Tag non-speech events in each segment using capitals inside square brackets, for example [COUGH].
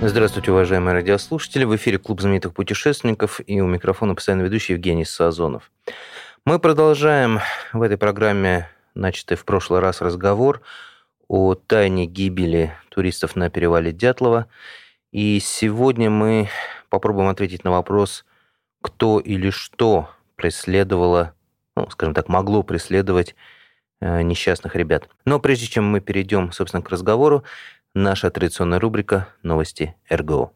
Здравствуйте, уважаемые радиослушатели. В эфире Клуб знаменитых путешественников и у микрофона постоянно ведущий Евгений Сазонов. Мы продолжаем в этой программе начатый в прошлый раз разговор о тайне гибели туристов на перевале Дятлова. И сегодня мы попробуем ответить на вопрос, кто или что преследовало, ну, скажем так, могло преследовать э, несчастных ребят. Но прежде чем мы перейдем, собственно, к разговору, наша традиционная рубрика «Новости РГО».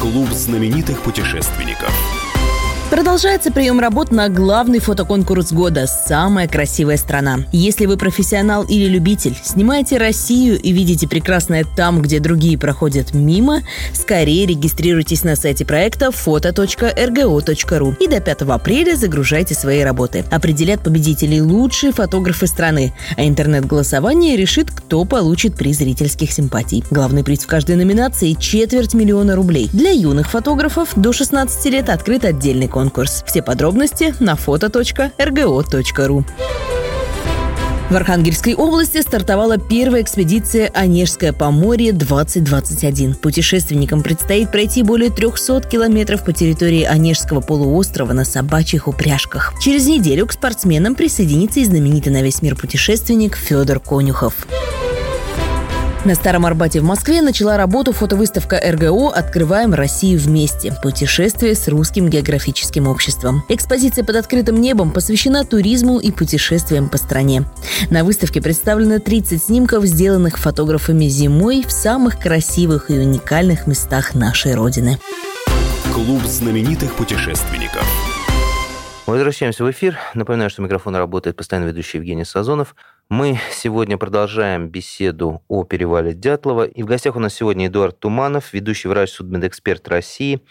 Клуб знаменитых путешественников. Продолжается прием работ на главный фотоконкурс года «Самая красивая страна». Если вы профессионал или любитель, снимаете Россию и видите прекрасное там, где другие проходят мимо, скорее регистрируйтесь на сайте проекта foto.rgo.ru и до 5 апреля загружайте свои работы. Определят победителей лучшие фотографы страны, а интернет-голосование решит, кто получит приз зрительских симпатий. Главный приз в каждой номинации – четверть миллиона рублей. Для юных фотографов до 16 лет открыт отдельный конкурс конкурс. Все подробности на фото.рго.ру. В Архангельской области стартовала первая экспедиция «Онежское поморье-2021». Путешественникам предстоит пройти более 300 километров по территории Онежского полуострова на собачьих упряжках. Через неделю к спортсменам присоединится и знаменитый на весь мир путешественник Федор Конюхов. На Старом Арбате в Москве начала работу фотовыставка РГО «Открываем Россию вместе. Путешествие с русским географическим обществом». Экспозиция под открытым небом посвящена туризму и путешествиям по стране. На выставке представлено 30 снимков, сделанных фотографами зимой в самых красивых и уникальных местах нашей Родины. Клуб знаменитых путешественников. Возвращаемся в эфир. Напоминаю, что микрофон работает постоянно ведущий Евгений Сазонов. Мы сегодня продолжаем беседу о перевале Дятлова. И в гостях у нас сегодня Эдуард Туманов, ведущий врач судмедэксперт России,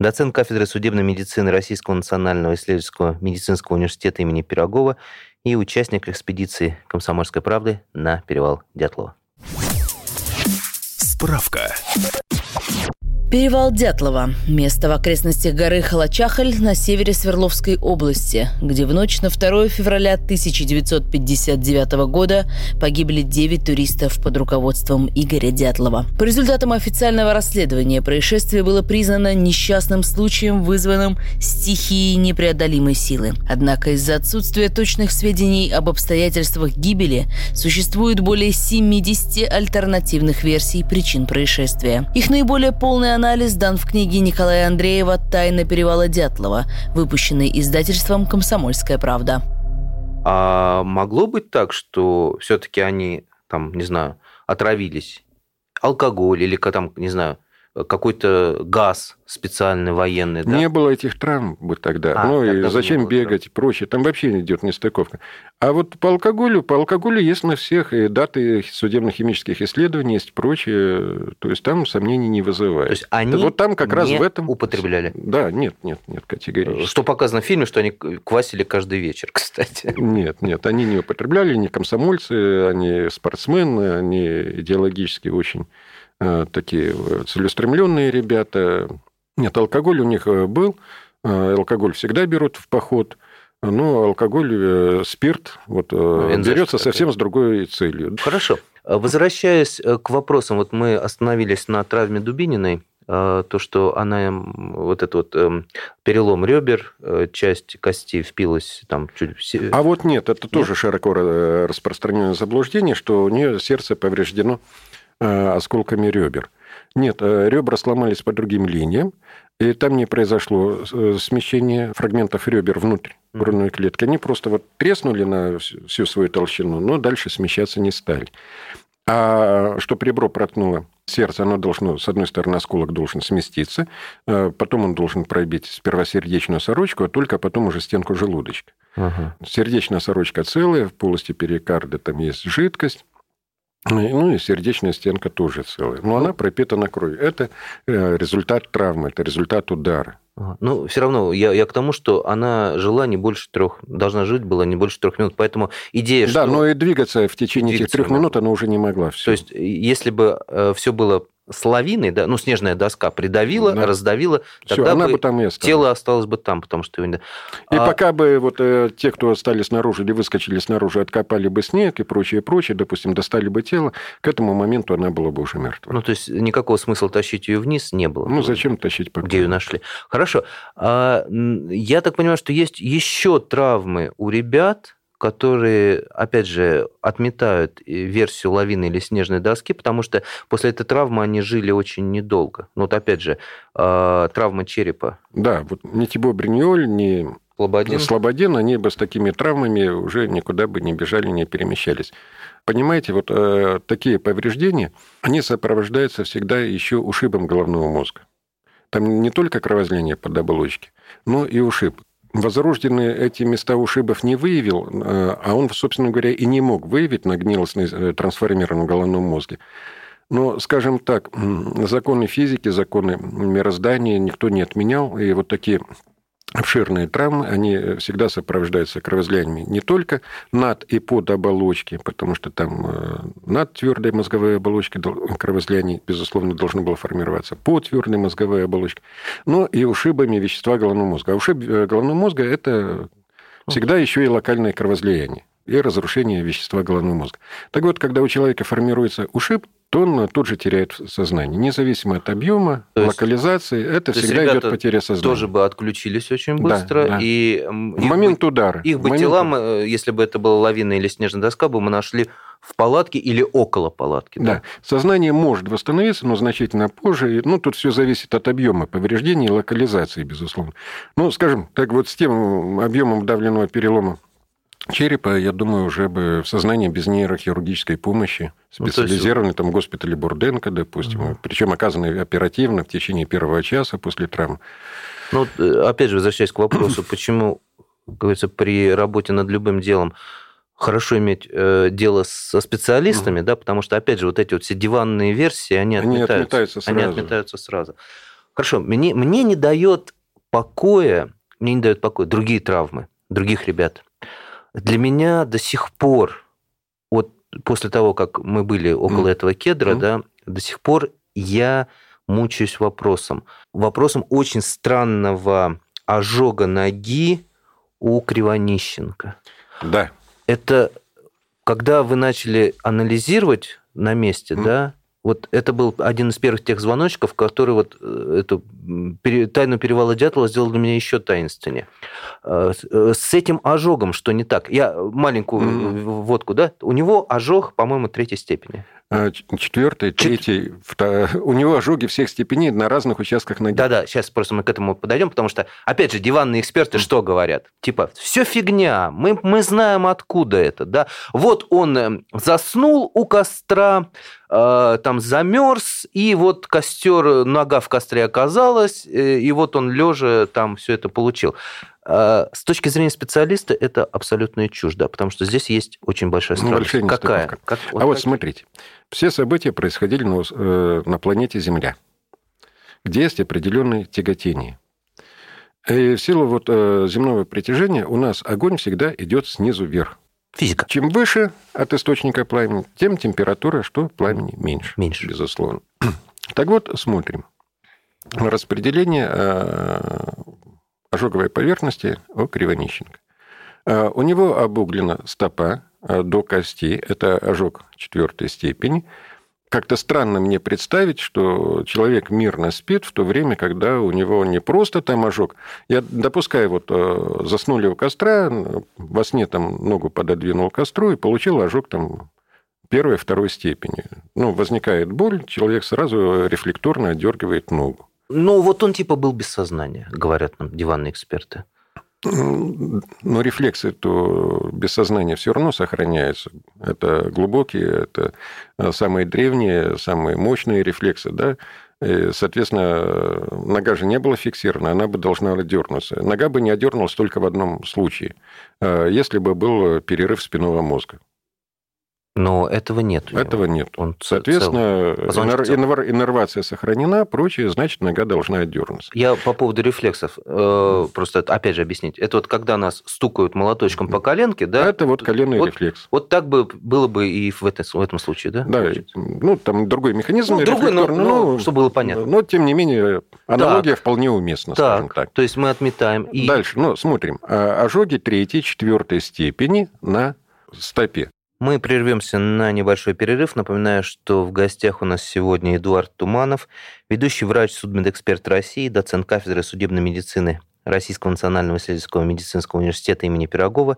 доцент кафедры судебной медицины Российского национального исследовательского медицинского университета имени Пирогова и участник экспедиции «Комсомольской правды» на перевал Дятлова. Справка. Перевал Дятлова – место в окрестностях горы Халачахаль на севере Свердловской области, где в ночь на 2 февраля 1959 года погибли 9 туристов под руководством Игоря Дятлова. По результатам официального расследования происшествие было признано несчастным случаем, вызванным стихией непреодолимой силы. Однако из-за отсутствия точных сведений об обстоятельствах гибели существует более 70 альтернативных версий причин происшествия. Их наиболее полная анализ дан в книге Николая Андреева «Тайна перевала Дятлова», выпущенной издательством «Комсомольская правда». А могло быть так, что все-таки они, там, не знаю, отравились? Алкоголь или, там, не знаю, какой-то газ специальный военный. Да? Не было этих травм бы тогда. А, ну и зачем бегать травм. и прочее. Там вообще идет нестыковка. А вот по алкоголю, по алкоголю есть на всех и даты судебно-химических исследований, есть прочее. То есть там сомнений не вызывает. То есть они вот там как раз в этом употребляли? Да, нет, нет, нет, категорически. Что показано в фильме, что они квасили каждый вечер, [LAUGHS] кстати. Нет, нет, они не употребляли, они комсомольцы, они спортсмены, они идеологически очень такие целеустремленные ребята. Нет, алкоголь у них э, был. Э, алкоголь всегда берут в поход. Но алкоголь, спирт вот, ну, берется совсем с другой целью. Хорошо. Возвращаясь к вопросам, вот мы остановились на травме Дубининой, то, что она, вот этот вот эм, перелом ребер, часть кости впилась там чуть... А вот нет, это нет? тоже широко распространенное заблуждение, что у нее сердце повреждено Э, осколками ребер. Нет, э, ребра сломались по другим линиям, и там не произошло э, смещение фрагментов ребер внутрь грудной клетки. Они просто вот треснули на всю свою толщину, но дальше смещаться не стали. А что ребро проткнуло сердце, оно должно, с одной стороны, осколок должен сместиться, потом он должен пробить сперва сердечную сорочку, а только потом уже стенку желудочка. Ага. Сердечная сорочка целая, в полости перикарда там есть жидкость, Ну и сердечная стенка тоже целая. Но она пропитана кровью. Это э, результат травмы, это результат удара. Ну, все равно, я, я к тому, что она жила не больше трех, должна жить была не больше трех минут, поэтому идея, да, что... Да, но и двигаться в течение этих трех минут она уже не могла. Все. То есть, если бы э, все было с лавиной, да, ну, снежная доска придавила, да. раздавила, Всё, тогда бы, бы там и тело осталось бы там, потому что... И а... пока бы вот э, те, кто остались снаружи или выскочили снаружи, откопали бы снег и прочее, прочее, допустим, достали бы тело, к этому моменту она была бы уже мертва. Ну, то есть никакого смысла тащить ее вниз не было. Ну, зачем тащить пока? Где ее нашли. Хорошо. А, я так понимаю, что есть еще травмы у ребят, которые, опять же, отметают версию лавины или снежной доски, потому что после этой травмы они жили очень недолго. Ну вот опять же, а, травма черепа. Да, вот ни Тибо Бриньоль, ни Слободин. Слободин, они бы с такими травмами уже никуда бы не бежали, не перемещались. Понимаете, вот э, такие повреждения, они сопровождаются всегда еще ушибом головного мозга. Там не только кровоизлияние под оболочки, но и ушиб. Возрожденный эти места ушибов не выявил, э, а он, собственно говоря, и не мог выявить на гнилостной э, трансформированном головном мозге. Но, скажем так, законы физики, законы мироздания никто не отменял, и вот такие обширные травмы, они всегда сопровождаются кровоизлияниями не только над и под оболочки, потому что там э, над твердой мозговой оболочкой кровоизлияние, безусловно, должно было формироваться по твердой мозговой оболочке, но и ушибами вещества головного мозга. А ушиб э, головного мозга – это всегда еще и локальное кровоизлияние и разрушение вещества головного мозга. Так вот, когда у человека формируется ушиб, то он тут же теряет сознание. Независимо от объема, то есть, локализации, это всегда идет потеря сознания. тоже бы отключились очень быстро. Да, да. И в момент бы, удара. Их бы тела, мы, если бы это была лавина или снежная доска, бы мы нашли в палатке или около палатки. Да. да, сознание может восстановиться, но значительно позже. Ну, тут все зависит от объема повреждений и локализации, безусловно. Ну, скажем, так вот с тем объемом давленного перелома черепа, я думаю, уже бы в сознании без нейрохирургической помощи, специализированный ну, там госпитале Бурденко, допустим, угу. причем оказанный оперативно в течение первого часа после травмы. Ну, э, опять же, возвращаясь к вопросу, [CLEARS THROAT] почему, как говорится, при работе над любым делом хорошо иметь э, дело со специалистами, угу. да, потому что, опять же, вот эти вот все диванные версии, они, они отметаются. отметаются сразу. Они отметаются сразу. Хорошо, мне, мне не дает покоя, мне не дает покоя другие травмы, других ребят. Для меня до сих пор, вот после того, как мы были около mm. этого кедра, mm. да, до сих пор я мучаюсь вопросом. Вопросом очень странного ожога ноги у Кривонищенко. Да. Это когда вы начали анализировать на месте, mm. да, вот это был один из первых тех звоночков, который вот э, эту тайну перевала Дятлова сделал для меня еще таинственнее. Э, э, с этим ожогом что не так? Я маленькую mm-hmm. водку, да? У него ожог, по-моему, третьей степени. А, Четвертый, третий, втор... у него ожоги всех степеней на разных участках ноги. Да-да, сейчас просто мы к этому подойдем, потому что, опять же, диванные эксперты что говорят? Типа, все фигня, мы, мы знаем, откуда это, да? Вот он э, заснул у костра, э, там замерз, и вот костер, нога в костре оказалась, э, и вот он лежа там все это получил. А, с точки зрения специалиста это абсолютная чушь, да, потому что здесь есть очень большая ну, странность. Ну, Какая? Как, вот а вот смотрите, все события происходили на, э, на планете Земля, где есть определенные тяготения. И в силу вот э, земного притяжения у нас огонь всегда идет снизу вверх. Физика. Чем выше от источника пламени, тем температура что пламени меньше. Меньше. Безусловно. Так вот, смотрим. Распределение э, ожоговой поверхности у Кривонищенко. А, у него обуглена стопа а, до кости. Это ожог четвертой степени. Как-то странно мне представить, что человек мирно спит в то время, когда у него не просто там ожог. Я допускаю, вот а, заснули у костра, во сне там ногу пододвинул костру и получил ожог там первой, второй степени. Ну, возникает боль, человек сразу рефлекторно отдергивает ногу. Ну, вот он типа был без сознания, говорят нам диванные эксперты. Но рефлексы то без сознания все равно сохраняются. Это глубокие, это самые древние, самые мощные рефлексы, да. И, соответственно, нога же не была фиксирована, она бы должна дернуться. Нога бы не одернулась только в одном случае, а если бы был перерыв спинного мозга. Но этого нет. Этого нет. Он Соответственно, иннер- иннервация сохранена, прочее, значит, нога должна отдернуться. Я по поводу рефлексов, э, просто опять же объяснить. Это вот когда нас стукают молоточком по коленке, да? Это вот коленный Вот- рефлекс. Вот так бы было бы и в, это- в этом случае, да? Да, ну, там другой механизм Ну, другой, но- рефлекторный, но чтобы было понятно. Но, тем не менее, аналогия вполне уместна, скажем Так, так. то есть мы отметаем. И... Дальше, ну, смотрим. А, Ожоги третьей, четвертой степени на стопе. Мы прервемся на небольшой перерыв. Напоминаю, что в гостях у нас сегодня Эдуард Туманов, ведущий врач, судмедэксперт России, доцент кафедры судебной медицины Российского национального исследовательского медицинского университета имени Пирогова,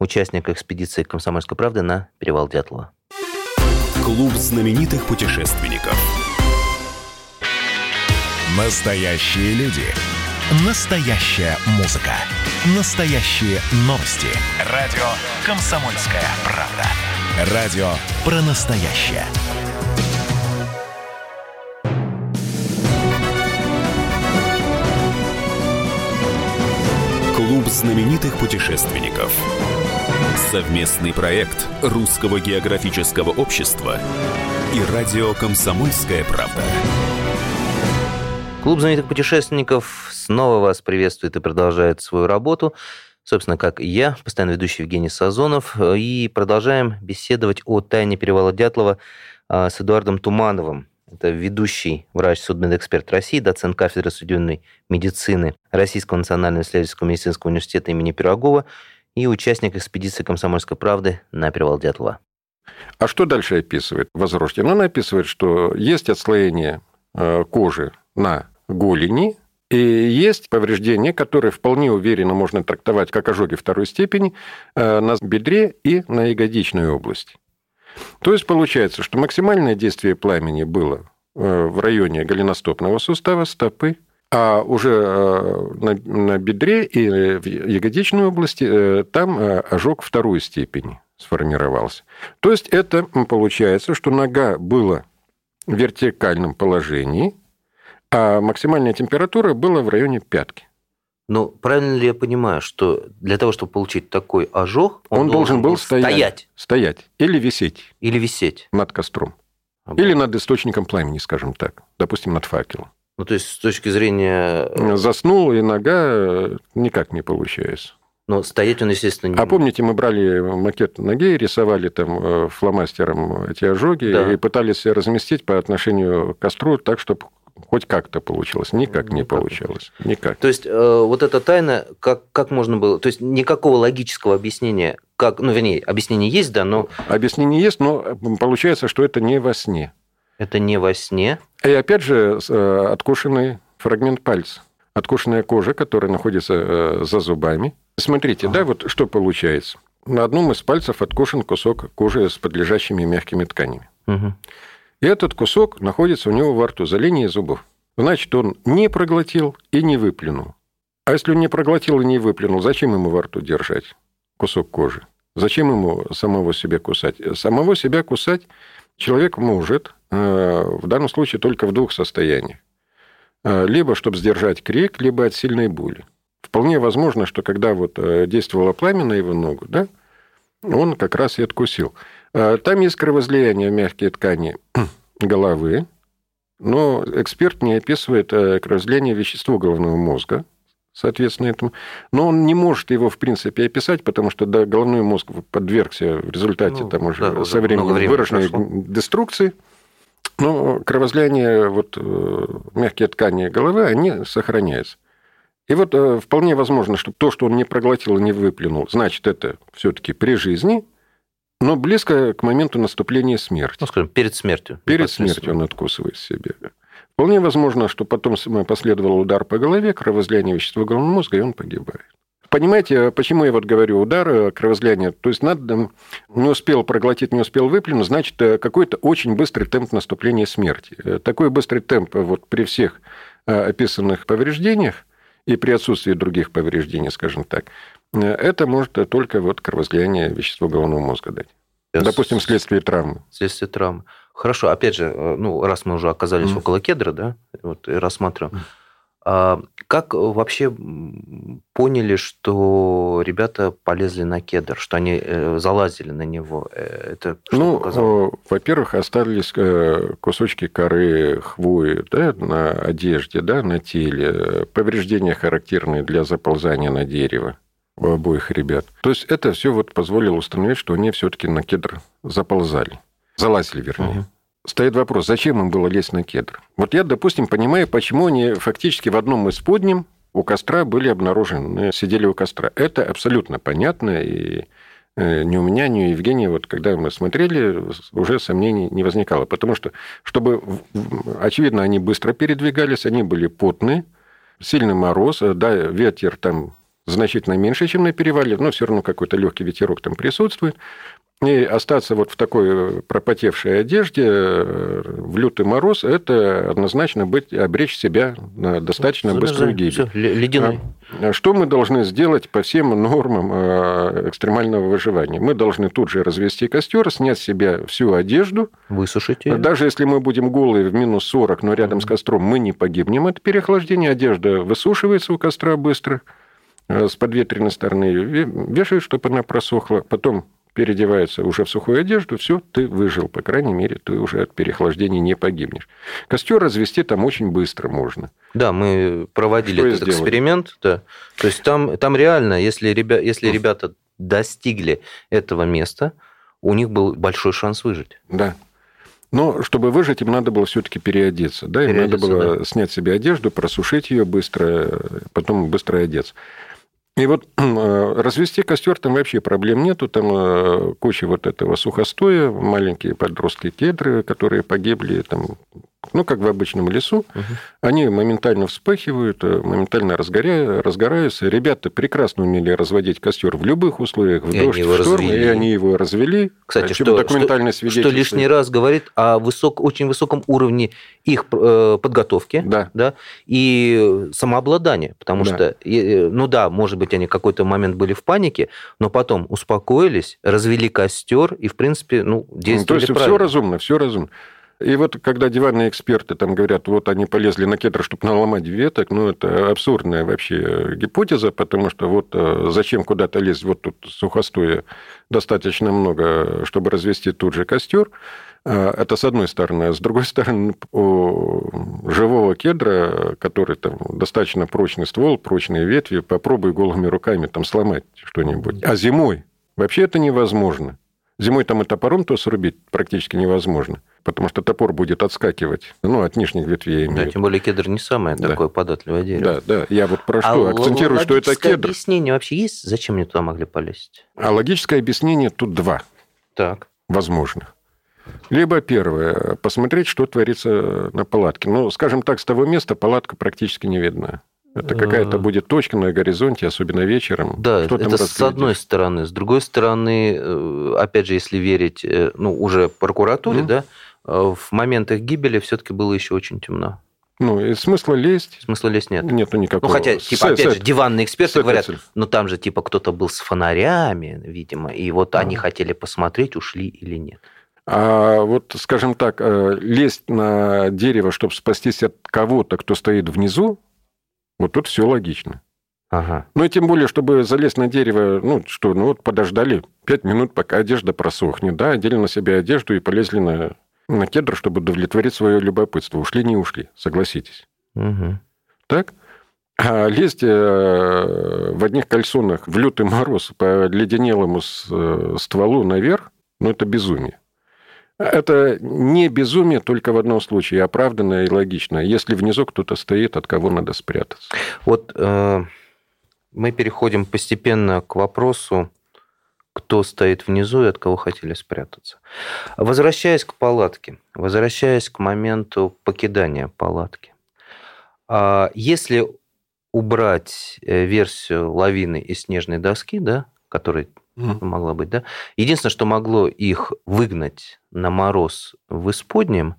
участник экспедиции «Комсомольской правды» на перевал Дятлова. Клуб знаменитых путешественников. Настоящие люди. Настоящая музыка. Настоящие новости. Радио «Комсомольская правда». Радио про настоящее. Клуб знаменитых путешественников. Совместный проект Русского географического общества и радио «Комсомольская правда». Клуб знаменитых путешественников снова вас приветствует и продолжает свою работу. Собственно, как и я, постоянно ведущий Евгений Сазонов. И продолжаем беседовать о тайне перевала Дятлова а, с Эдуардом Тумановым. Это ведущий врач, судмедэксперт России, доцент кафедры судебной медицины Российского национального исследовательского медицинского университета имени Пирогова и участник экспедиции «Комсомольской правды» на перевал Дятлова. А что дальше описывает Возрожден? Он описывает, что есть отслоение э, кожи на голени, и есть повреждения, которые вполне уверенно можно трактовать как ожоги второй степени э, на бедре и на ягодичной области. То есть получается, что максимальное действие пламени было э, в районе голеностопного сустава, стопы, а уже э, на, бедре и в ягодичной области там ожог второй степени сформировался. То есть это получается, что нога была в вертикальном положении, а максимальная температура была в районе пятки. Но правильно ли я понимаю, что для того, чтобы получить такой ожог, Он, должен был стоять. стоять Стоять. Или висеть или висеть? над костром. Или над источником пламени, скажем так. Допустим, над факелом. Ну, то есть, с точки зрения... Заснул, и нога э, никак не получается. Ну, стоять он, естественно, не А помните, мы брали макет ноги, рисовали там э, фломастером эти ожоги Да. и пытались разместить по отношению к костру так, чтобы хоть как-то получилось. Никак не Никак. получалось. Никак. То есть, э, вот эта тайна, как, как можно было... То есть, никакого логического объяснения, как... Ну, вернее, объяснение есть, да, но Объяснение есть, но получается, что это не во сне. это не во сне. И опять же, э, откушенный фрагмент пальца. Откушенная кожа, которая находится э, за зубами. Смотрите, да, вот что получается. На одном из пальцев откушен кусок кожи с подлежащими мягкими тканями. Мгм. И этот кусок находится у него во рту, за линией зубов. Значит, он не проглотил и не выплюнул. А если он не проглотил и не выплюнул, зачем ему во рту держать кусок кожи? Зачем ему самого себя кусать? Самого себя кусать человек может, э, в данном случае только в двух состояниях. Э, Либо, чтобы сдержать крик, либо от сильной боли. Вполне возможно, что когда вот э, действовало пламя на его ногу, да, он как раз и откусил. Э, Там есть кровоизлияние в мягкие ткани [CLEARS THROAT] головы, но эксперт не описывает э, кровоизлияние вещества головного мозга, соответственно, этому. Но он не может его, в принципе, описать, потому что да, головной мозг подвергся в результате Ну, там уже да, со временем времени выраженной прошло. деструкции. Но кровоизлияние, вот, э, мягкие ткани головы, они сохраняются. И вот вполне возможно, что то, что он не проглотил и не выплюнул, значит, это все-таки при жизни, но близко к моменту наступления смерти. Ну, скажем, перед смертью. Перед смертью он откусывает себе. Вполне возможно, что потом последовал удар по голове, кровоизлияние вещества головного мозга, и он погибает. Понимаете, почему я вот говорю удар, э, кровоизлияние? То есть надо, не успел проглотить, не успел выплюнуть, значит, э, какой-то очень быстрый темп наступления смерти. Э, Такой быстрый темп вот при всех описанных повреждениях и при отсутствии других повреждений, скажем так, это может только вот кровоизлияние вещества головного мозга дать. Допустим, вследствие травмы. Вследствие травмы. Хорошо, опять же, э, ну, раз мы уже оказались Мгм. около кедра, да, вот и рассматриваем. А как вообще поняли, что ребята полезли на кедр, что они э, залазили на него? Э, это ну, во-первых, остались э, кусочки коры, хвои да, на одежде, да, на теле, повреждения характерные для заползания на дерево у обоих ребят. То есть это все вот позволило установить, что они все-таки на кедр заползали. Залазили, вернее. Угу стоит вопрос, зачем им было лезть на кедр? Вот я, допустим, понимаю, почему они фактически в одном из подним у костра были обнаружены, сидели у костра. Это абсолютно понятно, и э, ни у меня, ни у Евгения, вот когда мы смотрели, уже сомнений не возникало. Потому что, чтобы, очевидно, они быстро передвигались, они были потные, сильный мороз, э, да, ветер там значительно меньше, чем на перевале, но все равно какой-то легкий ветерок там присутствует. И остаться вот в такой пропотевшей одежде э, в лютый мороз, это однозначно быть, обречь себя на достаточно Замерзаем. быструю гибель. Все, ледяной. А что мы должны сделать по всем нормам э, экстремального выживания? Мы должны тут же развести костер, снять с себя всю одежду. Высушить ее. Даже если мы будем голые в минус 40, но рядом с костром мы не погибнем от переохлаждения, одежда высушивается у костра быстро э, с подветренной стороны вешают, чтобы она просохла. Потом переодевается уже в сухую одежду, все, ты выжил, по крайней мере, ты уже от переохлаждения не погибнешь. Костер развести там очень быстро можно. Да, мы проводили Что этот эксперимент, да. То есть там, там реально, если, ребя, если ребята достигли этого места, у них был большой шанс выжить. Да. Но чтобы выжить, им надо было все-таки переодеться. Да? Им надо было да. снять себе одежду, просушить ее быстро, потом быстро одеться. И вот [CLEARS THROAT] э, развести костер там вообще проблем нету, там э, куча вот этого сухостоя, маленькие подростки кедры, которые погибли, там ну, как в обычном лесу, угу. они моментально вспыхивают, э, моментально разгоря... разгораются. Ребята прекрасно умели разводить костер в любых условиях, в и дождь, в шторм, развели. и они его развели. Кстати, что, документальное что, что лишний раз говорит о высок, очень высоком уровне их э, подготовки да. Да, и самообладания, потому да. что, ну да, может быть, они какой-то момент были в панике, но потом успокоились, развели костер и, в принципе, ну, действовали То есть правильно. все разумно, все разумно. И вот когда диванные эксперты там говорят, вот они полезли на кедр, чтобы наломать веток, ну, это абсурдная вообще гипотеза, потому что вот э, зачем куда-то лезть, вот тут сухостоя достаточно много, чтобы развести тут же костер. А, это с одной стороны. А с другой стороны, у живого кедра, который там достаточно прочный ствол, прочные ветви, попробуй голыми руками там сломать что-нибудь. А зимой вообще это невозможно. Зимой там и топором то срубить практически невозможно, потому что топор будет отскакивать, ну, от нижних ветвей. Да, тем более кедр не самое да. такое податливое дерево. Да, да, я вот про что а акцентирую, что это кедр. объяснение вообще есть, зачем они туда могли полезть? А логическое объяснение тут два. Так. Возможно. Либо первое, посмотреть, что творится на палатке. Ну, скажем так, с того места палатка практически не видна. Это какая-то э. будет точка на горизонте, особенно вечером. Да, Что это с одной стороны. С другой стороны, э, опять же, если верить э, ну, уже прокуратуре, mm. да, в моментах гибели все-таки было еще очень темно. Ну, и смысла лезть? Смысла лезть нет. Нету никакого. Ну, хотя, типа, с, опять с, же, диванные эксперты говорят, ну, там же, типа, кто-то был с фонарями, видимо, и вот а. они хотели посмотреть, ушли или нет. А вот, скажем так, лезть на дерево, чтобы спастись от кого-то, кто стоит внизу, вот тут все логично. Ага. Ну и тем более, чтобы залезть на дерево, ну что, ну вот подождали пять минут, пока одежда просохнет, да, одели на себя одежду и полезли на, на кедр, чтобы удовлетворить свое любопытство. Ушли, не ушли, согласитесь. Угу. Так? А лезть э, в одних кальсонах в лютый мороз по леденелому э, стволу наверх, ну это безумие. Это не безумие только в одном случае, оправданное и логичное. Если внизу кто-то стоит, от кого надо спрятаться. Вот э, мы переходим постепенно к вопросу, кто стоит внизу и от кого хотели спрятаться. Возвращаясь к палатке, возвращаясь к моменту покидания палатки. А если убрать э, версию лавины и снежной доски, да, которая mm. могла быть, да. Единственное, что могло их выгнать на мороз в исподнем,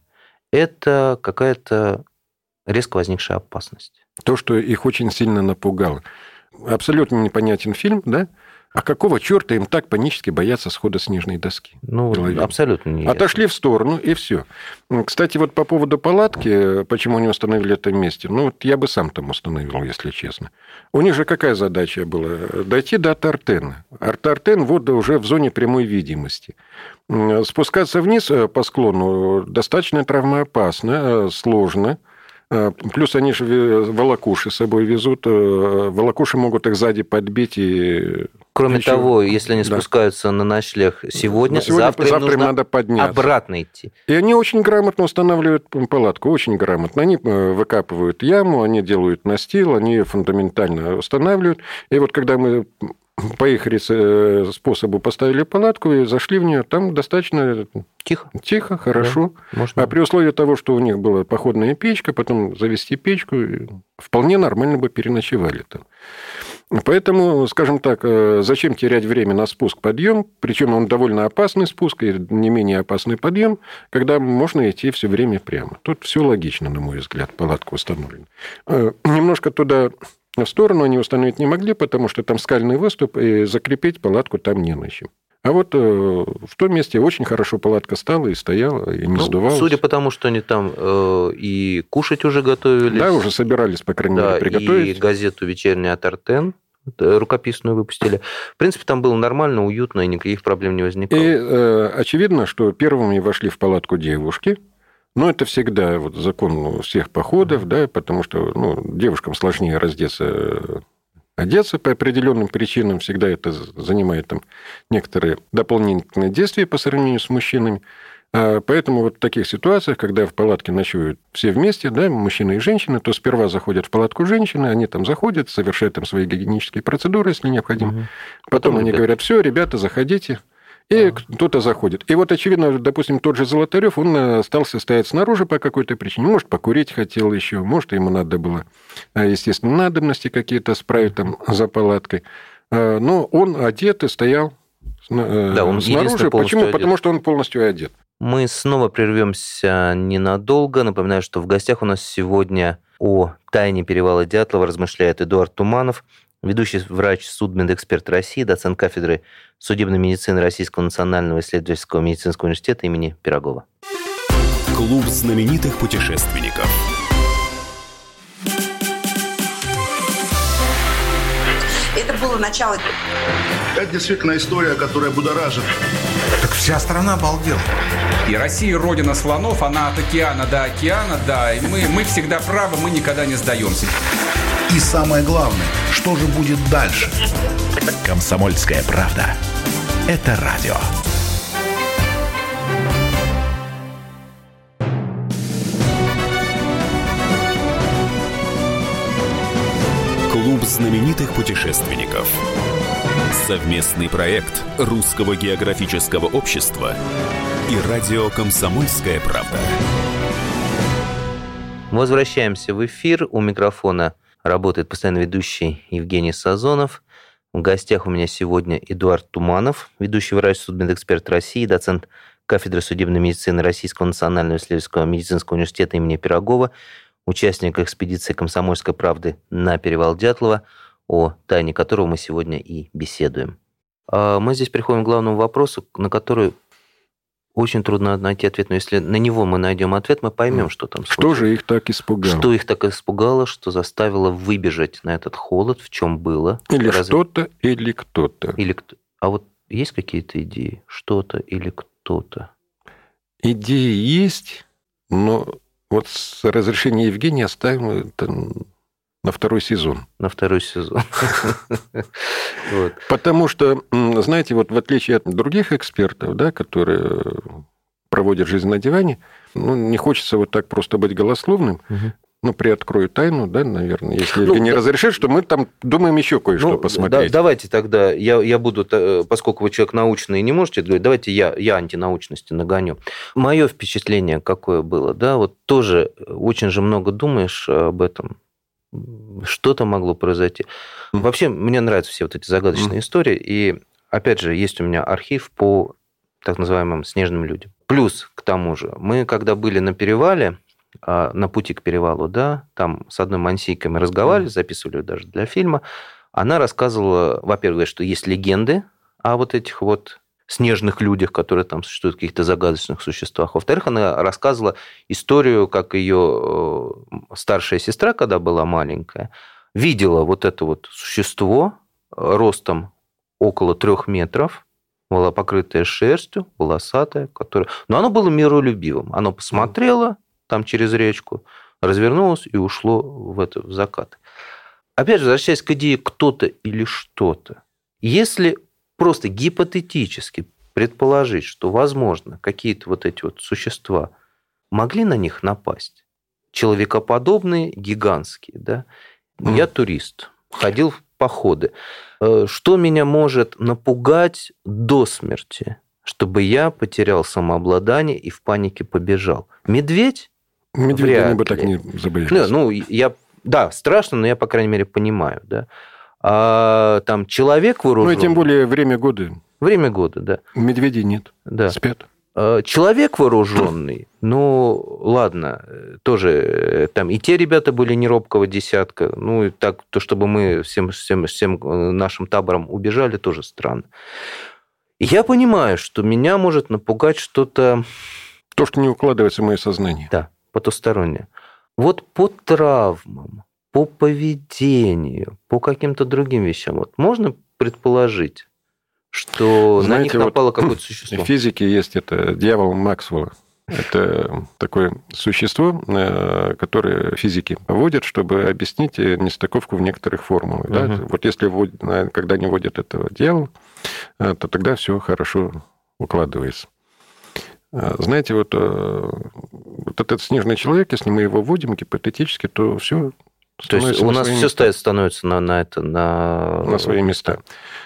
это какая-то резко возникшая опасность. То, что их очень сильно напугало. Абсолютно непонятен фильм, да? А какого черта им так панически бояться схода снежной доски? Ну, абсолютно не Отошли в сторону, и все. Кстати, вот по поводу палатки, почему они установили это месте, ну, вот я бы сам там установил, если честно. У них же какая задача была? Дойти до Артартена. Арт-Артен вот уже в зоне прямой видимости. Спускаться вниз э, по склону достаточно травмоопасно, э, сложно – плюс они же волокуши с собой везут. Э, волокуши могут их сзади подбить и Кроме Еще... того, если они да. спускаются на ночлег сегодня, сегодня завтра, завтра им нужно надо подняться. обратно идти. И они очень грамотно устанавливают палатку, очень грамотно. Они э, выкапывают яму, они делают настил, они фундаментально устанавливают. И вот когда мы по их э, способу поставили палатку и зашли в нее, там достаточно тихо, тихо хорошо. Да, можно. А при условии того, что у них была походная печка, потом завести печку, вполне нормально бы переночевали там. Поэтому, скажем так, э, зачем терять время на спуск-подъем, причем он довольно опасный спуск и не менее опасный подъем, когда можно идти все время прямо. Тут все логично, на мой взгляд, палатка установлена. Э, немножко туда в сторону они установить не могли, потому что там скальный выступ, и закрепить палатку там не на чем. А вот э, в том месте очень хорошо палатка стала и стояла, и не ну, сдувалась. Судя по тому, что они там э, и кушать уже готовились. Да, уже собирались, по крайней да, мере, приготовить. и газету «Вечерний Атартен» рукописную выпустили. В принципе, там было нормально, уютно, и никаких проблем не возникало. И э, очевидно, что первыми вошли в палатку девушки – но это всегда вот закон всех походов, да, потому что ну, девушкам сложнее раздеться одеться по определенным причинам, всегда это занимает там некоторые дополнительные действия по сравнению с мужчинами. А поэтому вот в таких ситуациях, когда в палатке ночуют все вместе, да, мужчина и женщина, то сперва заходят в палатку женщины, они там заходят, совершают там свои гигиенические процедуры, если необходимо. Угу. Потом, Потом они ребята... говорят, все, ребята, заходите, и кто-то заходит. И вот, очевидно, допустим, тот же Золотарев, он э, остался стоять снаружи по какой-то причине. Может, покурить хотел еще, может, ему надо было, э, естественно, надобности какие-то справить там за палаткой. Э, но он одет и стоял да, он снаружи. Почему? Одет. Потому что он полностью одет. Мы снова прервемся ненадолго. Напоминаю, что в гостях у нас сегодня о тайне перевала Дятлова размышляет Эдуард Туманов, ведущий врач, судмедэксперт России, доцент кафедры судебной медицины Российского национального исследовательского медицинского университета имени Пирогова. Клуб знаменитых путешественников. Это было начало. Это действительно история, которая будоражит. Так вся страна обалдела. И Россия родина слонов, она от океана до океана, да. И мы, мы всегда правы, мы никогда не сдаемся. И самое главное, что же будет дальше? Комсомольская правда. Это радио. Клуб знаменитых путешественников. Совместный проект Русского географического общества и радио «Комсомольская правда». Возвращаемся в эфир. У микрофона работает постоянно ведущий Евгений Сазонов. В гостях у меня сегодня Эдуард Туманов, ведущий врач, судмедэксперт России, доцент кафедры судебной медицины Российского национального исследовательского медицинского университета имени Пирогова, участник экспедиции «Комсомольской правды» на перевал Дятлова, о тайне которого мы сегодня и беседуем. А мы здесь приходим к главному вопросу, на который очень трудно найти ответ, но если на него мы найдем ответ, мы поймем, что там случилось. Что же их так испугало? Что их так испугало, что заставило выбежать на этот холод, в чем было. Или Разве... что-то, или кто-то. Или. А вот есть какие-то идеи? Что-то или кто-то? Идеи есть, но вот с разрешения Евгения оставим это на второй сезон. На второй сезон. [LAUGHS] Потому что, знаете, вот в отличие от других экспертов, да, которые проводят жизнь на диване, ну, не хочется вот так просто быть голословным. Ну, приоткрою тайну, да, наверное, если ну, не да, разрешит, что мы там думаем еще кое-что ну, посмотреть. Да, давайте тогда, я, я буду, поскольку вы человек научный и не можете говорить, давайте я, я антинаучности нагоню. Мое впечатление какое было, да, вот тоже очень же много думаешь об этом, что-то могло произойти. Вообще, мне нравятся все вот эти загадочные истории. И, опять же, есть у меня архив по так называемым снежным людям. Плюс, к тому же, мы, когда были на перевале, а, на пути к перевалу, да, там с одной мансийкой мы разговаривали, записывали даже для фильма, Она рассказывала, во-первых, что есть легенды о вот этих вот снежных людях, которые там существуют, каких-то загадочных существах. Во-вторых, она рассказывала историю, как ее э, старшая сестра, когда была маленькая, видела вот это вот существо ростом около трех метров, была покрытая шерстью, волосатая, которая... но оно было миролюбивым. Оно посмотрело там через речку, развернулось и ушло в, это, в закат. Опять же, возвращаясь к идее кто-то или что-то, если просто гипотетически предположить, что, возможно, какие-то вот эти вот существа могли на них напасть, человекоподобные, гигантские, да, mm. я турист, ходил в походы. Э, что меня может напугать до смерти, чтобы я потерял самообладание и в панике побежал? Медведь? Медведь они бы так не забоялись. Ну, я, да, страшно, но я, по крайней мере, понимаю, да. А там человек вооружен... Ну, и тем более время года. Время года, да. Медведей нет. Да. Спят. Э, человек вооруженный, [LAUGHS] ну, ладно, тоже э, там и те ребята были не робкого десятка, ну, и так, то, чтобы мы всем, всем, всем э, нашим табором убежали, тоже странно. Я понимаю, что меня может напугать что-то... То, что не укладывается в мое сознание. Да, потустороннее. Вот по травмам, по поведению, по каким-то другим вещам, вот можно предположить, что Знаете, на них напало вот какое-то [CLEARS THROAT] существо. В физике есть это дьявол Максвелла. Это такое существо, э, которое физики вводят, чтобы объяснить нестыковку в некоторых формулах. Да? Угу. Вот если э, когда не вводят этого дьявола, э, то тогда все хорошо укладывается. Знаете, вот, вот этот снежный человек, если мы его вводим гипотетически, то все то есть у нас все места. становится на, на это на... на свои места.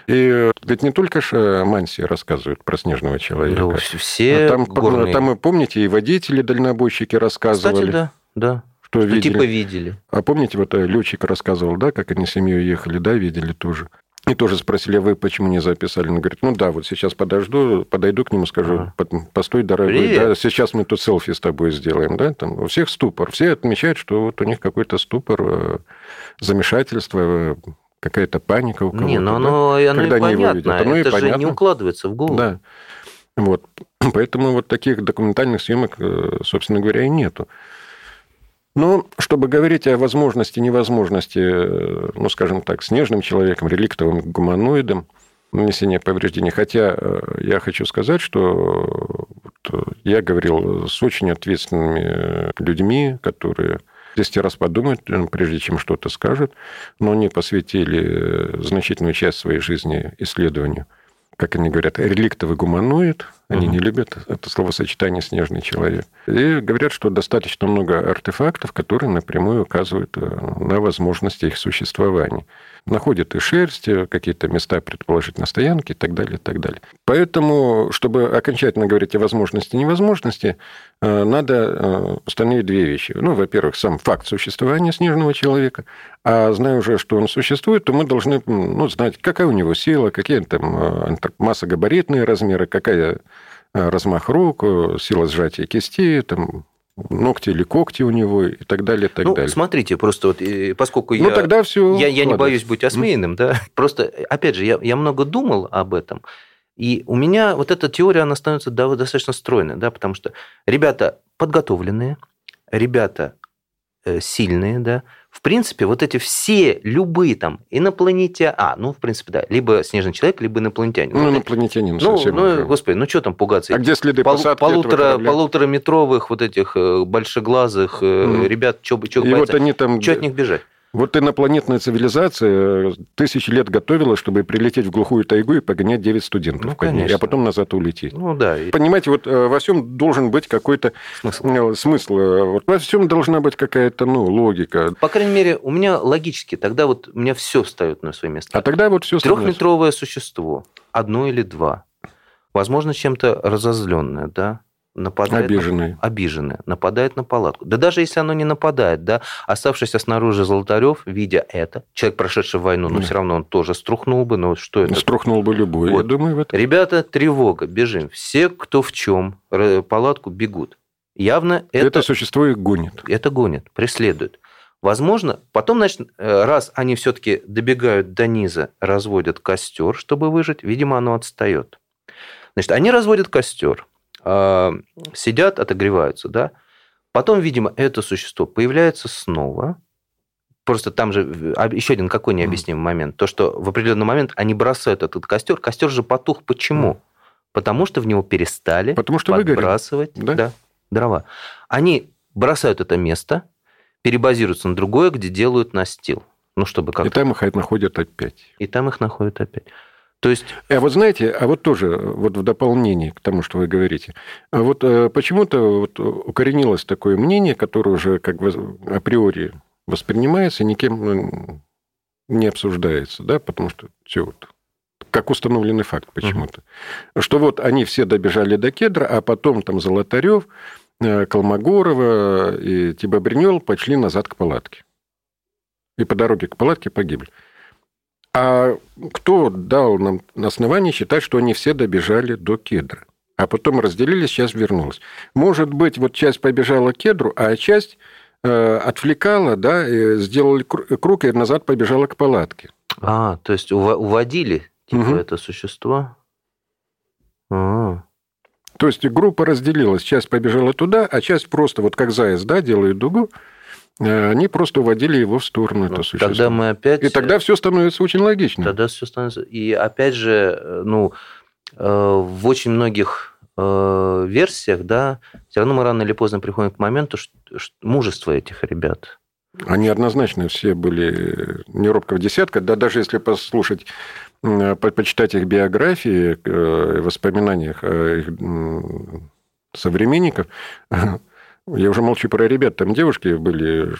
И ведь не только же Манси рассказывают про снежного человека. Ну, все там, горные... там, помните, и водители, дальнобойщики рассказывали. Кстати, да, да. Что, что видели. типа видели. А помните, вот э, летчик рассказывал, да, как они семьей ехали, да, видели тоже. И тоже спросили, а вы почему не записали? Он говорит, ну да, вот сейчас подожду, подойду к нему, скажу, ага. постой, дорогой, да, сейчас мы тут селфи с тобой сделаем, да, там у всех ступор. Все отмечают, что вот у них какой-то ступор, э, замешательство, э, какая-то паника у кого-то. Не, ну оно, да? оно Когда и понятно, оно это и же понятно. не укладывается в голову. Да. Вот. [CLEARS THROAT] Поэтому вот таких документальных съемок, э, собственно говоря, и нету. Но чтобы говорить о возможности, невозможности, ну, скажем так, снежным человеком, реликтовым гуманоидом, нанесения повреждений. Хотя э, я хочу сказать, что я говорил с очень ответственными людьми, которые 10 раз подумают, э, прежде чем что-то скажут, но они посвятили значительную часть своей жизни исследованию как они говорят, реликтовый гуманоид. Они угу. не любят это словосочетание «снежный человек». И говорят, что достаточно много артефактов, которые напрямую указывают э, на возможности их существования находят и шерсть, какие-то места, предположительно, стоянки и так далее, и так далее. Поэтому, чтобы окончательно говорить о возможности и невозможности, э, надо э, установить две вещи. Ну, во-первых, сам факт существования снежного человека, а зная уже, что он существует, то мы должны ну, знать, какая у него сила, какие там э, массогабаритные размеры, какая размах рук, сила сжатия кисти, там, ногти или когти у него и так далее, и так ну, далее. смотрите, просто вот, поскольку ну, я, тогда все я, я не боюсь быть осмеянным, да, просто, опять же, я, я много думал об этом, и у меня вот эта теория, она становится достаточно стройной, да, потому что ребята подготовленные, ребята э, сильные, да, в принципе, вот эти все, любые там инопланетяне, а, ну, в принципе, да, либо снежный человек, либо инопланетянин. Ну, вот инопланетянин ну, совсем. Ну, уже. господи, ну, что там пугаться? А где следы Пол, посадки полутора, Полутораметровых вот этих э, большеглазых mm. ребят, что что вот они там... Что от них бежать? Вот инопланетная цивилизация э, тысячи лет готовила, чтобы прилететь в глухую тайгу и погонять 9 студентов, ну, конечно. а потом назад улететь. Ну да. Понимаете, вот э, во всем должен быть какой-то смысл. Э, смысл. Вот во всем должна быть какая-то ну, логика. По крайней мере, у меня логически, тогда вот у меня все встает на свои места. А тогда вот все Трехметровое существо, одно или два, возможно, чем-то разозленное, да, нападает обиженные. На, обиженные, нападает на палатку. Да даже если оно не нападает, да, оставшийся снаружи Золотарев, видя это, человек, прошедший войну, но да. все равно он тоже струхнул бы, но что это? Струхнул бы любой, вот. я думаю, в этом. Ребята, тревога, бежим. Все, кто в чем, палатку бегут. Явно это... Это существо их гонит. Это гонит, преследует. Возможно, потом, значит, э, раз они все-таки добегают до низа, разводят костер, чтобы выжить, видимо, оно отстает. Значит, они разводят костер, сидят, отогреваются, да. Потом, видимо, это существо появляется снова. Просто там же еще один какой необъяснимый момент. То, что в определенный момент они бросают этот костер. Костер же потух. Почему? Потому что в него перестали Потому что подбрасывать да? Да, дрова. Они бросают это место, перебазируются на другое, где делают настил. Ну, чтобы как И там их находят опять. И там их находят опять. То есть... А вот знаете, а вот тоже вот в дополнение к тому, что вы говорите, а вот э, почему-то вот укоренилось такое мнение, которое уже как бы априори воспринимается, никем ну, не обсуждается, да, потому что все вот как установленный факт почему-то. Угу. Что вот они все добежали до кедра, а потом там Золотарев, э, Колмогорова и Тибобринел пошли назад к палатке. И по дороге к палатке погибли. А кто дал нам основание считать, что они все добежали до кедра? А потом разделились, сейчас вернулась. Может быть, вот часть побежала к кедру, а часть э, отвлекала, да, сделали круг и назад побежала к палатке. А, то есть уводили типа угу. это существо? А. То есть группа разделилась. Часть побежала туда, а часть просто, вот как заяц, да, делает дугу, они просто уводили его в сторону, ну, это существо. Тогда мы опять... И тогда все становится очень логично. Тогда все становится... И опять же, э, ну, э, в очень многих версиях, да, все равно мы рано или поздно приходим к моменту что, что мужество этих ребят. Они однозначно все были не робко в десятка, да даже если послушать, почитать их биографии, воспоминаниях их современников, [LAUGHS] Я уже молчу про ребят, там девушки были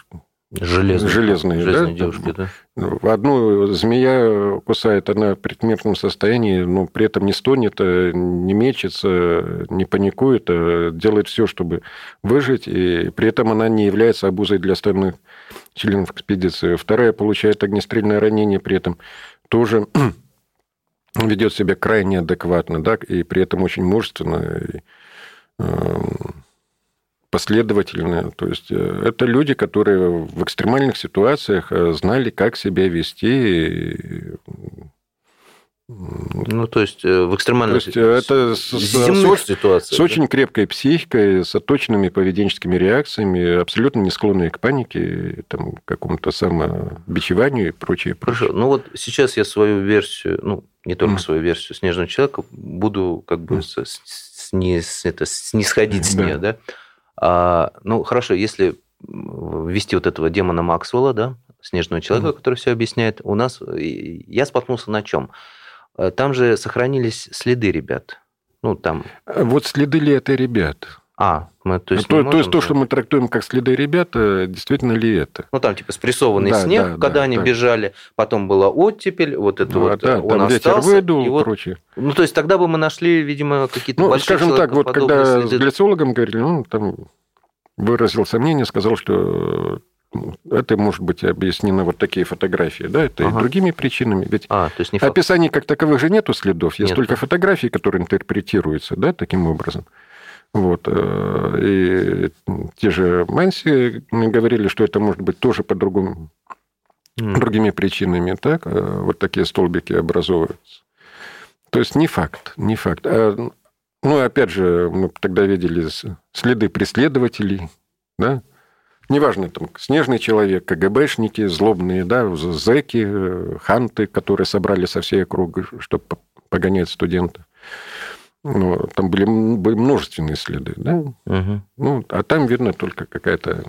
Железные, железные, железные да? девушки, да. Одну змея кусает, она в предсмертном состоянии, но при этом не стонет, э, не мечется, не паникует, а делает все, чтобы выжить, и при этом она не является обузой для остальных членов экспедиции. Вторая получает огнестрельное ранение, при этом тоже [CLEARS THROAT] ведет себя крайне адекватно, да, и при этом очень мужественно. И, последовательные. То есть э, это люди, которые в экстремальных ситуациях э, знали, как себя вести. Ну, то есть э, в экстремальных то есть, это с, с, ситуациях, с да? очень крепкой психикой, с оточенными поведенческими реакциями, абсолютно не склонные к панике, там, к какому-то самобичеванию и прочее. Хорошо, ну вот сейчас я свою версию, ну, не только mm. свою версию «Снежного человека» буду как бы mm. с, это, снисходить с нее, да? А, ну, хорошо, если ввести вот этого демона Максвелла, да, снежного человека, mm-hmm. который все объясняет, у нас я споткнулся на чем? Э, там же сохранились следы ребят. Ну, там... А вот следы ли это ребят? А, мы, то есть, то, можем... то есть то, что мы трактуем как следы ребят, действительно ли это? Ну, там типа спрессованный да, снег, да, когда да, они да. бежали, потом была оттепель, вот это ну, вот, да, он остался. Выдул, и вот, прочее. Ну, то есть тогда бы мы нашли, видимо, какие-то ну, большие скажем так, вот когда следы. с гляциологом говорили, ну, там выразил сомнение, сказал, что ну, это может быть объяснено вот такие фотографии, да, это ага. и другими причинами. Ведь а, то есть не описаний как таковых же нету следов, есть нету. только фотографии, которые интерпретируются, да, таким образом. Вот. Э, и те же Манси говорили, что это может быть тоже по другому, mm. другими причинами, так, э, вот такие столбики образовываются. То есть не факт, не факт. А, ну, опять же, мы тогда видели следы преследователей, да, неважно, там, снежный человек, КГБшники, злобные, да, зэки, э, ханты, которые собрали со всей округи, чтобы погонять студентов. Ну, там были, были множественные следы, да? Угу. Ну, а там видно только какая-то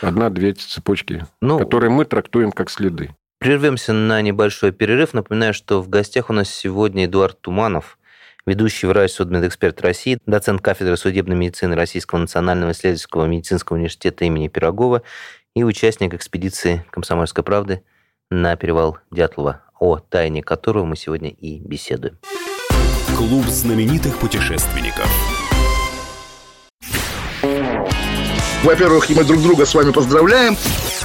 одна-две цепочки, ну, которые мы трактуем как следы. Прервемся на небольшой перерыв. Напоминаю, что в гостях у нас сегодня Эдуард Туманов, ведущий врач, судмедэксперт России, доцент кафедры судебной медицины Российского национального исследовательского медицинского университета имени Пирогова и участник экспедиции «Комсомольской правды» на перевал Дятлова, о тайне которого мы сегодня и беседуем. Клуб знаменитых путешественников. Во-первых, мы друг друга с вами поздравляем.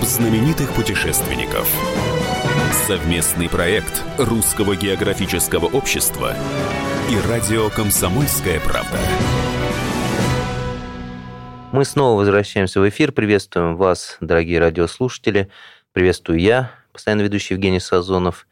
Клуб знаменитых путешественников. Совместный проект Русского географического общества и радио «Комсомольская правда». Мы снова возвращаемся в эфир. Приветствуем вас, дорогие радиослушатели. Приветствую я, постоянно ведущий Евгений Сазонов,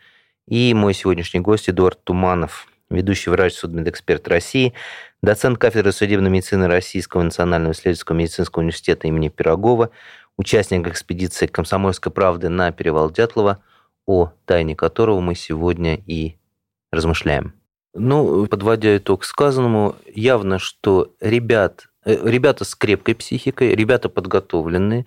и мой сегодняшний гость Эдуард Туманов, ведущий врач судмедэксперт России, доцент кафедры судебной медицины Российского национального исследовательского медицинского университета имени Пирогова, участник экспедиции «Комсомольской правды» на перевал Дятлова, о тайне которого мы сегодня и размышляем. Ну, подводя итог сказанному, явно, что ребят, э, ребята с крепкой психикой, ребята подготовленные,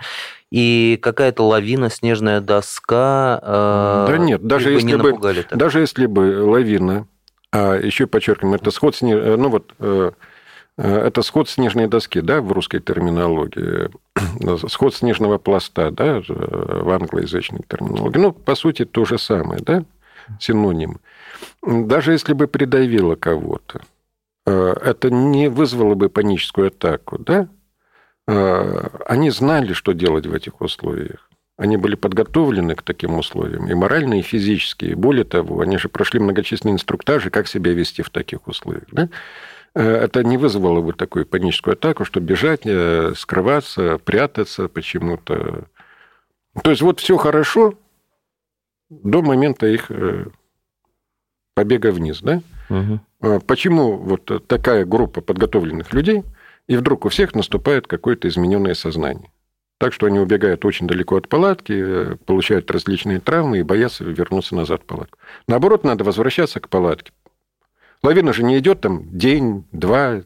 и какая-то лавина, снежная доска... Э, да нет, даже если, бы, даже если бы лавина, а еще подчеркиваем, это сход снег, ну вот э, это сход снежной доски, да, в русской терминологии, [CLEARS THROAT] сход снежного пласта, да, в англоязычной терминологии. Ну, по сути, то же самое, да, синоним. Даже если бы придавило кого-то, это не вызвало бы паническую атаку, да? Они знали, что делать в этих условиях. Они были подготовлены к таким условиям, и морально, и физически. И более того, они же прошли многочисленные инструктажи, как себя вести в таких условиях. Да? Это не вызвало бы такую паническую атаку, что бежать, э, скрываться, прятаться почему-то. То есть вот все хорошо до момента их э, побега вниз, да? Угу. Почему вот такая группа подготовленных людей, и вдруг у всех наступает какое-то измененное сознание? Так что они убегают очень далеко от палатки, э, получают различные травмы и боятся вернуться назад в палатку. Наоборот, надо возвращаться к палатке, Лавина же не идет там день, два,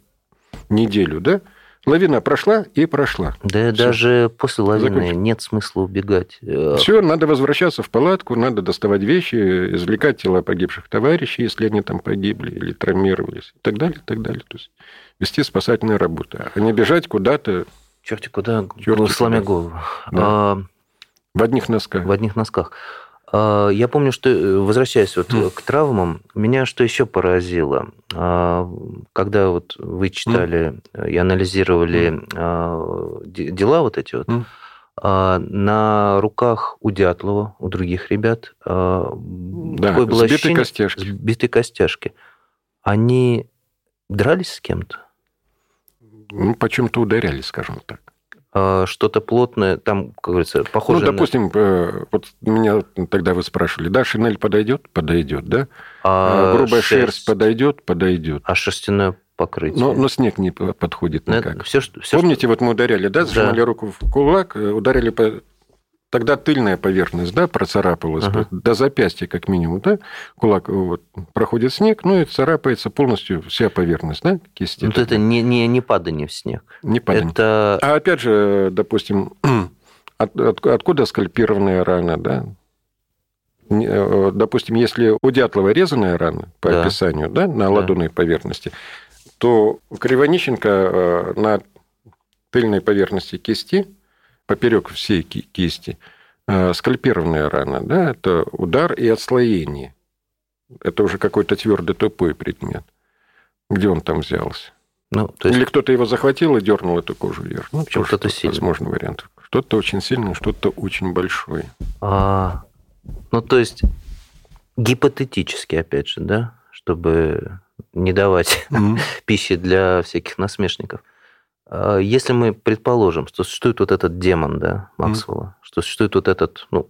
неделю, да? Лавина прошла и прошла. Да Все. даже после лавины Закончим. нет смысла убегать. Э, Все, надо возвращаться в палатку, надо доставать вещи, извлекать тела погибших товарищей, если они там погибли или травмировались, и так далее, и так далее. То есть вести спасательную работу, а не бежать куда-то. Черти куда, Черти сломя куда. голову. Да. А... В одних носках. В одних носках. А, я помню, что, э, возвращаясь вот mm. к травмам, меня что еще поразило, а, когда вот вы читали mm. и анализировали mm. дела вот эти вот, mm. на руках у Дятлова, у других ребят, да, такое было сбитые ощущение, костяшки. сбитые костяшки. Они дрались с кем-то? Ну, почему-то ударяли, скажем так. А, что-то плотное, там, как говорится, похоже Ну, допустим, на... Э, вот меня тогда вы спрашивали, да, шинель подойдет? Подойдет, да? А, а грубая шерсть... шерсть подойдет? Подойдет. А шерстяное покрытие? Но, но снег не подходит никак. Это все, все, Помните, что... вот мы ударяли, да, зажимали да. руку в кулак, э, ударили по Тогда тыльная поверхность, да, процарапалась, ага. до запястья как минимум, да, кулак вот, проходит снег, ну и царапается полностью вся поверхность, да, кисти. Вот это не, не, не падание в снег. Не падание. Это... А опять же, допустим, [CLEARS THROAT] от, от, откуда скальпированная рана, да, э, допустим, если у Дятлова резаная рана, по да. описанию, да, на ладонной да. поверхности, то Кривонищенко э, на тыльной поверхности кисти поперек всей кисти, э, скальпированная рана, да, это удар и отслоение. Это уже какой-то твердый тупой предмет. Где он там взялся? Ну, то есть... Или кто-то его захватил и дернул эту кожу вверх. Ну, тоже что-то сильное. Возможно, вариант. Что-то очень сильное, что-то очень большое. А, ну, то есть, гипотетически, опять же, да, чтобы не давать mm-hmm. [LAUGHS] пищи для всяких насмешников – а, если мы предположим, что существует вот этот демон, да, Максвелла, mm. что существует вот этот, ну,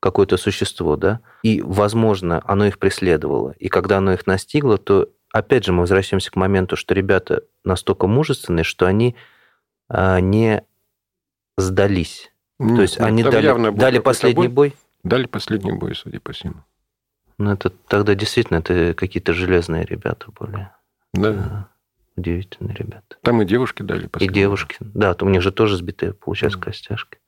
какое-то существо, да, и, возможно, оно их преследовало, и когда оно их настигло, то, опять же, мы возвращаемся к моменту, что ребята настолько мужественные, что они а, не сдались. Нет, то есть они дали, дали последний бой? бой? Дали последний бой, судя по всему. Ну, это тогда действительно это какие-то железные ребята были. Да. Удивительные ребята. Там и девушки дали. И девушки. Да, то у них же тоже сбитые, получается, mm. костяшки.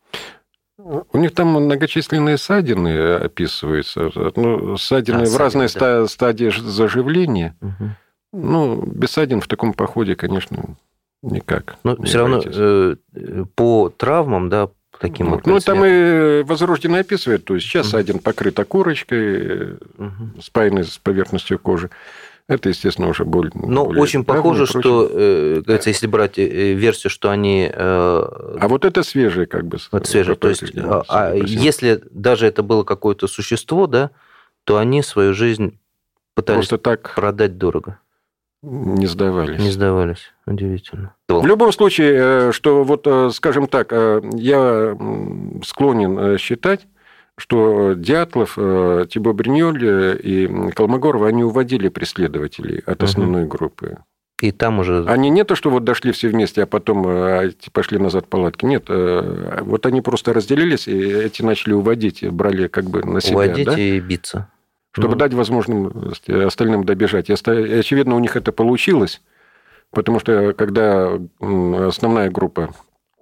У них там многочисленные ссадины описываются. Ну, ссадины а, в разные да. стадии заживления. Угу. Ну, без ссадин в таком походе, конечно, никак. Но все равно э, по травмам, да, таким вот. Ну, там и возрожденный описывает. То есть сейчас угу. один покрыт окурочкой, угу. спаянный с поверхностью кожи. Это, естественно, уже боль. Ну, очень похоже, что, э, говорится, если брать э, версию, что они... Э, а вот это свежие, как бы. Вот свежие. То есть, а, а если даже это было какое-то существо, да, то они свою жизнь пытались Просто так продать дорого. Не сдавались. Не сдавались. Удивительно. В любом случае, э, что вот, э, скажем так, э, я склонен считать, что Дятлов, э, Тибо Бриньоль и Колмогорова, они уводили преследователей от основной группы. И там уже... Они не то, что вот дошли все вместе, а потом э, пошли назад в палатки. Нет, э, вот они просто разделились, и эти начали уводить, брали как бы на себя. Уводить да? и биться. Чтобы ну... дать возможным остальным добежать. И, очевидно, у них это получилось, потому что когда основная группа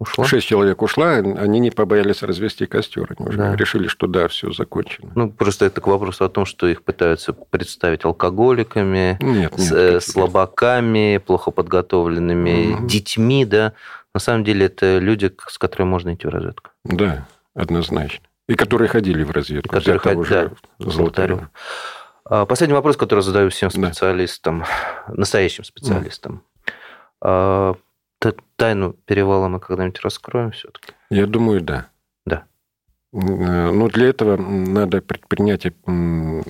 Ушла? Шесть человек ушла, они не побоялись развести костер. Они уже да. решили, что да, все закончено. Ну, просто это к вопросу о том, что их пытаются представить алкоголиками, нет, нет, э, слабаками, плохо подготовленными угу. детьми, да. На самом деле это люди, с которыми можно идти в разведку. Да, однозначно. И которые ходили в разведку. И которые ходили, да, Золотарев. А, последний вопрос, который задаю всем специалистам, да. настоящим специалистам. Mm тайну перевала мы когда-нибудь раскроем все-таки? Я думаю, да. Да. Но для этого надо предпринять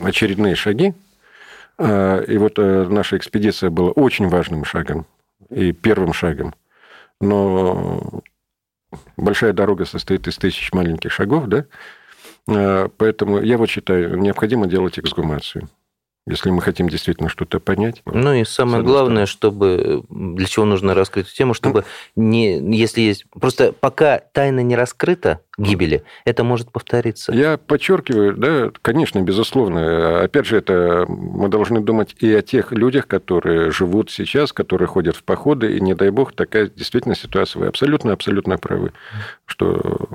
очередные шаги. А, и вот э, наша экспедиция была очень важным шагом и первым шагом. Но большая дорога состоит из тысяч маленьких шагов, да? А, поэтому я вот считаю, необходимо делать эксгумацию если мы хотим действительно что-то понять. Ну и самое главное, чтобы для чего нужно раскрыть эту тему, чтобы ну, не, если есть, просто пока тайна не раскрыта гибели, это может повториться. Я подчеркиваю, да, конечно, безусловно. Опять же, это мы должны думать и о тех людях, которые живут сейчас, которые ходят в походы, и не дай бог такая действительно ситуация. Вы абсолютно, абсолютно правы, что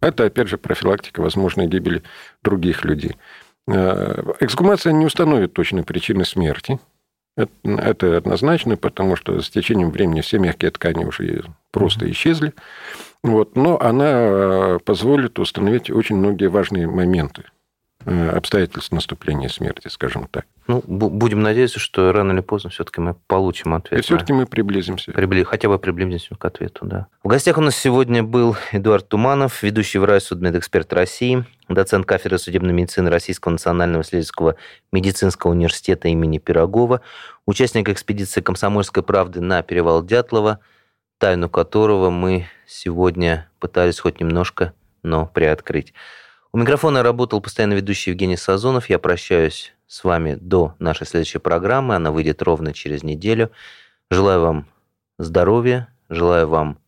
это, опять же, профилактика возможной гибели других людей. Э, эксгумация не установит точной причины смерти. Это однозначно, потому что с течением времени все мягкие ткани уже просто исчезли. Вот. Но она э, позволит установить очень многие важные моменты э, обстоятельств наступления смерти, скажем так. Ну, будем надеяться, что рано или поздно все-таки мы получим ответ. И все-таки мы приблизимся. Прибли... Хотя бы приблизимся к ответу, да. В гостях у нас сегодня был Эдуард Туманов, ведущий врач судмедэксперт России, доцент кафедры судебной медицины Российского национального исследовательского медицинского университета имени Пирогова, участник экспедиции «Комсомольской правды» на перевал Дятлова, тайну которого мы сегодня пытались хоть немножко, но приоткрыть. У микрофона работал постоянно ведущий Евгений Сазонов. Я прощаюсь с вами до нашей следующей программы. Она выйдет ровно через неделю. Желаю вам здоровья, желаю вам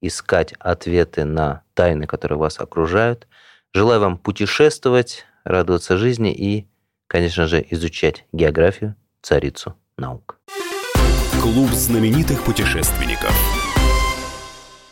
искать ответы на тайны, которые вас окружают. Желаю вам путешествовать, радоваться жизни и, конечно же, изучать географию, царицу наук. Клуб знаменитых путешественников.